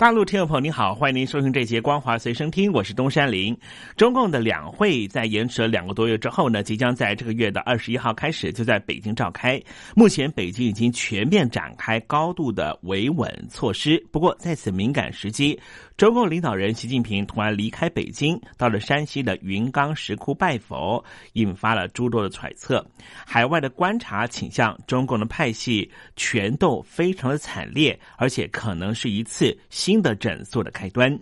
大陆听众朋友您好，欢迎您收听这节光华随身听，我是东山林。中共的两会在延迟了两个多月之后呢，即将在这个月的二十一号开始就在北京召开。目前北京已经全面展开高度的维稳措施，不过在此敏感时机。中共领导人习近平突然离开北京，到了山西的云冈石窟拜佛，引发了诸多的揣测。海外的观察倾向，中共的派系权斗非常的惨烈，而且可能是一次新的整肃的开端。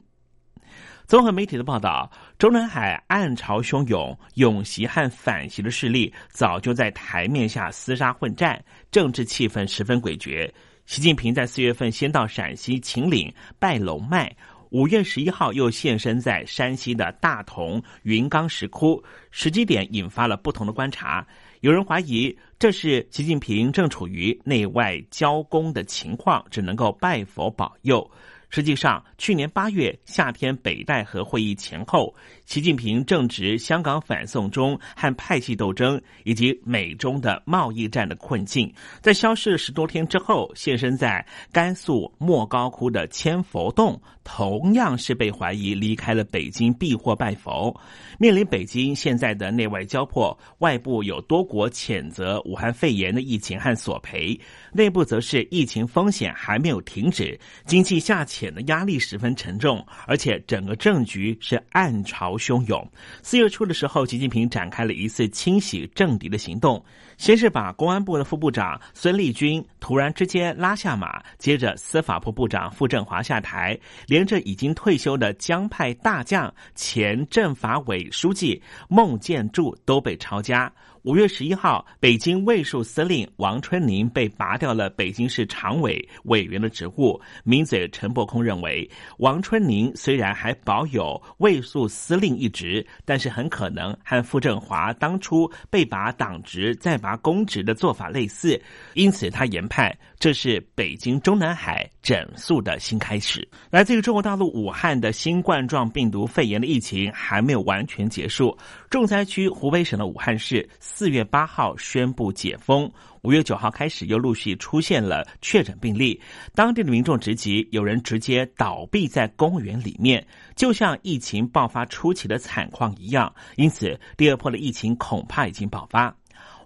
综合媒体的报道，中南海暗潮汹涌，永袭和反袭的势力早就在台面下厮杀混战，政治气氛十分诡谲。习近平在四月份先到陕西秦岭拜龙脉。五月十一号又现身在山西的大同云冈石窟，时机点引发了不同的观察。有人怀疑这是习近平正处于内外交工的情况，只能够拜佛保佑。实际上，去年八月夏天北戴河会议前后，习近平正值香港反送中和派系斗争以及美中的贸易战的困境，在消失十多天之后，现身在甘肃莫高窟的千佛洞，同样是被怀疑离开了北京避祸拜佛。面临北京现在的内外交迫，外部有多国谴责武汉肺炎的疫情和索赔，内部则是疫情风险还没有停止，经济下显得压力十分沉重，而且整个政局是暗潮汹涌。四月初的时候，习近平展开了一次清洗政敌的行动，先是把公安部的副部长孙立军突然之间拉下马，接着司法部部长傅政华下台，连着已经退休的江派大将前政法委书记孟建柱都被抄家。五月十一号，北京卫戍司令王春宁被拔掉了北京市常委委员的职务。名嘴陈伯空认为，王春宁虽然还保有卫戍司令一职，但是很可能和傅政华当初被拔党职再拔公职的做法类似，因此他研判这是北京中南海整肃的新开始。来自于中国大陆武汉的新冠状病毒肺炎的疫情还没有完全结束，重灾区湖北省的武汉市。四月八号宣布解封，五月九号开始又陆续出现了确诊病例，当地的民众直击，有人直接倒闭在公园里面，就像疫情爆发初期的惨况一样。因此，第二波的疫情恐怕已经爆发。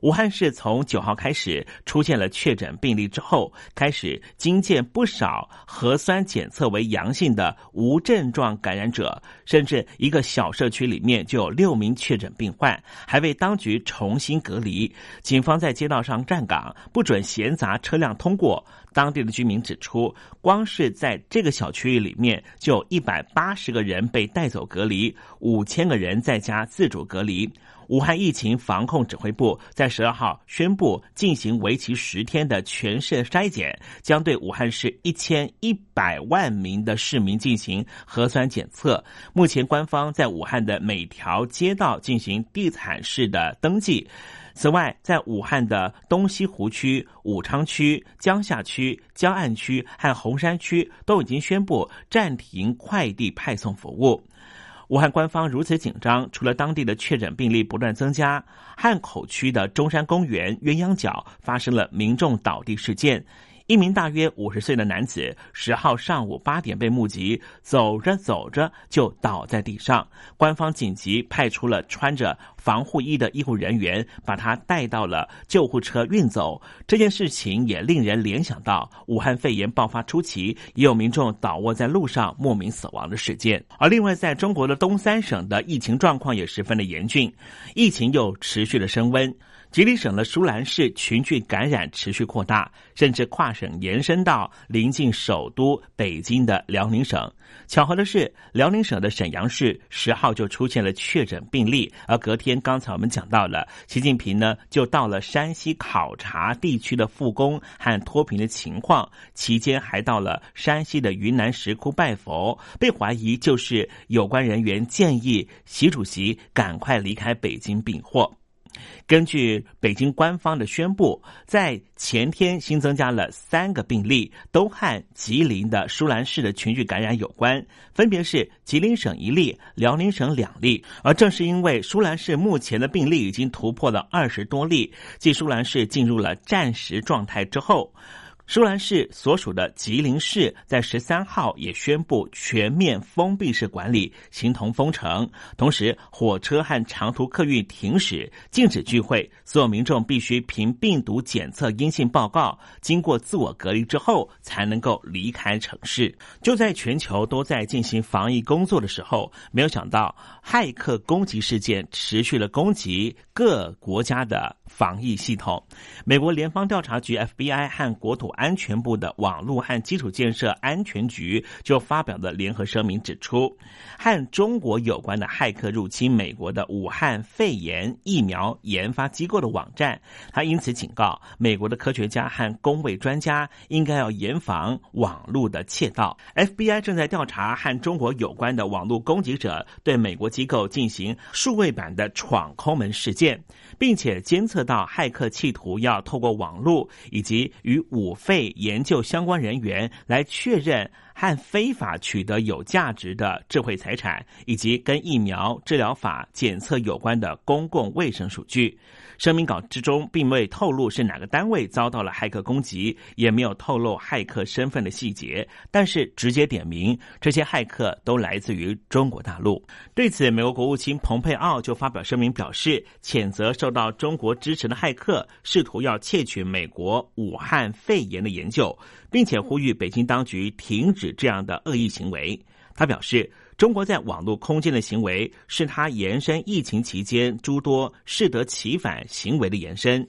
武汉市从九号开始出现了确诊病例之后，开始惊见不少核酸检测为阳性的无症状感染者，甚至一个小社区里面就有六名确诊病患，还为当局重新隔离。警方在街道上站岗，不准闲杂车辆通过。当地的居民指出，光是在这个小区域里面，就有一百八十个人被带走隔离，五千个人在家自主隔离。武汉疫情防控指挥部在十二号宣布，进行为期十天的全市筛检，将对武汉市一千一百万名的市民进行核酸检测。目前，官方在武汉的每条街道进行地毯式的登记。此外，在武汉的东西湖区、武昌区、江夏区、江岸区和洪山区都已经宣布暂停快递派送服务。武汉官方如此紧张，除了当地的确诊病例不断增加，汉口区的中山公园鸳鸯角发生了民众倒地事件。一名大约五十岁的男子，十号上午八点被目击，走着走着就倒在地上。官方紧急派出了穿着防护衣的医护人员，把他带到了救护车运走。这件事情也令人联想到武汉肺炎爆发初期，也有民众倒卧在路上莫名死亡的事件。而另外，在中国的东三省的疫情状况也十分的严峻，疫情又持续的升温。吉林省的舒兰市群聚感染持续扩大，甚至跨省延伸到临近首都北京的辽宁省。巧合的是，辽宁省的沈阳市十号就出现了确诊病例，而隔天，刚才我们讲到了，习近平呢就到了山西考察地区的复工和脱贫的情况，期间还到了山西的云南石窟拜佛，被怀疑就是有关人员建议习主席赶快离开北京避祸。根据北京官方的宣布，在前天新增加了三个病例，都和吉林的舒兰市的群聚感染有关，分别是吉林省一例，辽宁省两例。而正是因为舒兰市目前的病例已经突破了二十多例，继舒兰市进入了战时状态之后。舒兰市所属的吉林市在十三号也宣布全面封闭式管理，形同封城。同时，火车和长途客运停驶，禁止聚会，所有民众必须凭病毒检测阴性报告，经过自我隔离之后才能够离开城市。就在全球都在进行防疫工作的时候，没有想到骇客攻击事件持续了攻击各国家的防疫系统。美国联邦调查局 FBI 和国土安安全部的网络和基础建设安全局就发表的联合声明，指出和中国有关的骇客入侵美国的武汉肺炎疫苗研发机构的网站。他因此警告美国的科学家和工卫专家，应该要严防网络的窃盗。FBI 正在调查和中国有关的网络攻击者对美国机构进行数位版的闯空门事件，并且监测到骇客企图要透过网络以及与武。被研究相关人员来确认和非法取得有价值的智慧财产，以及跟疫苗治疗法检测有关的公共卫生数据。声明稿之中并未透露是哪个单位遭到了骇客攻击，也没有透露骇客身份的细节，但是直接点名这些骇客都来自于中国大陆。对此，美国国务卿蓬佩奥就发表声明表示，谴责受到中国支持的骇客试图要窃取美国武汉肺炎的研究，并且呼吁北京当局停止这样的恶意行为。他表示。中国在网络空间的行为，是他延伸疫情期间诸多适得其反行为的延伸。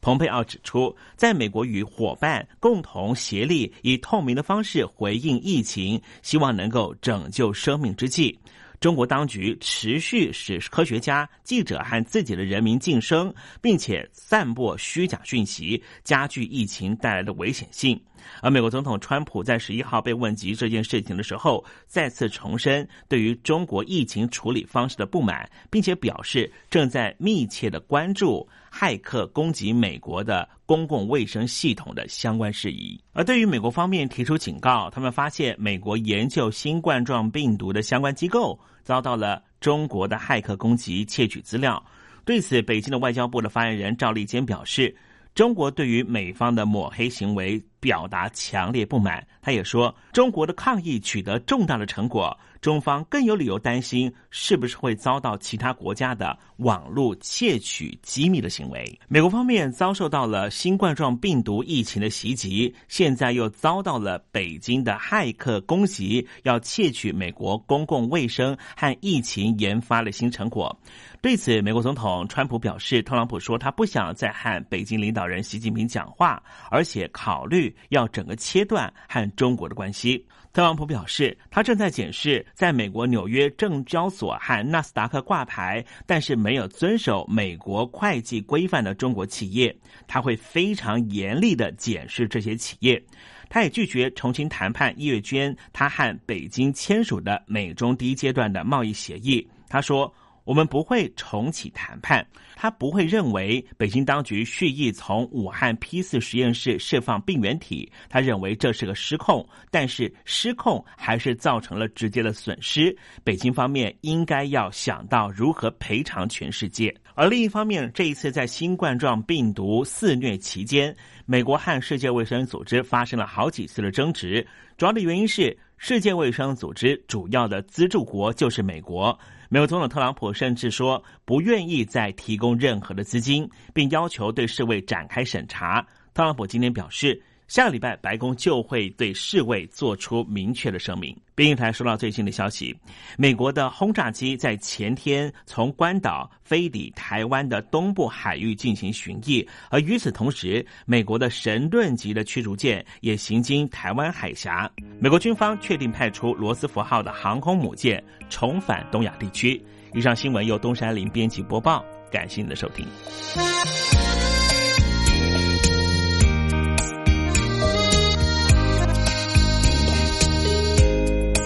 蓬佩奥指出，在美国与伙伴共同协力，以透明的方式回应疫情，希望能够拯救生命之际，中国当局持续使科学家、记者和自己的人民晋升，并且散播虚假讯息，加剧疫情带来的危险性。而美国总统川普在十一号被问及这件事情的时候，再次重申对于中国疫情处理方式的不满，并且表示正在密切的关注骇客攻击美国的公共卫生系统的相关事宜。而对于美国方面提出警告，他们发现美国研究新冠状病毒的相关机构遭到了中国的骇客攻击窃取资料。对此，北京的外交部的发言人赵立坚表示。中国对于美方的抹黑行为表达强烈不满。他也说，中国的抗议取得重大的成果，中方更有理由担心是不是会遭到其他国家的网络窃取机密的行为。美国方面遭受到了新冠状病毒疫情的袭击，现在又遭到了北京的骇客攻击，要窃取美国公共卫生和疫情研发的新成果。对此，美国总统川普表示，特朗普说他不想再和北京领导人习近平讲话，而且考虑要整个切断和中国的关系。特朗普表示，他正在检视在美国纽约证交所和纳斯达克挂牌，但是没有遵守美国会计规范的中国企业，他会非常严厉的检视这些企业。他也拒绝重新谈判叶娟他和北京签署的美中第一阶段的贸易协议。他说。我们不会重启谈判。他不会认为北京当局蓄意从武汉 P 四实验室释放病原体。他认为这是个失控，但是失控还是造成了直接的损失。北京方面应该要想到如何赔偿全世界。而另一方面，这一次在新冠状病毒肆虐期间，美国和世界卫生组织发生了好几次的争执。主要的原因是世界卫生组织主要的资助国就是美国。美国总统特朗普甚至说不愿意再提供任何的资金，并要求对世卫展开审查。特朗普今天表示，下个礼拜白宫就会对世卫做出明确的声明。边境台收到最新的消息，美国的轰炸机在前天从关岛飞抵台湾的东部海域进行巡弋，而与此同时，美国的神盾级的驱逐舰也行经台湾海峡。美国军方确定派出罗斯福号的航空母舰重返东亚地区。以上新闻由东山林编辑播报，感谢您的收听。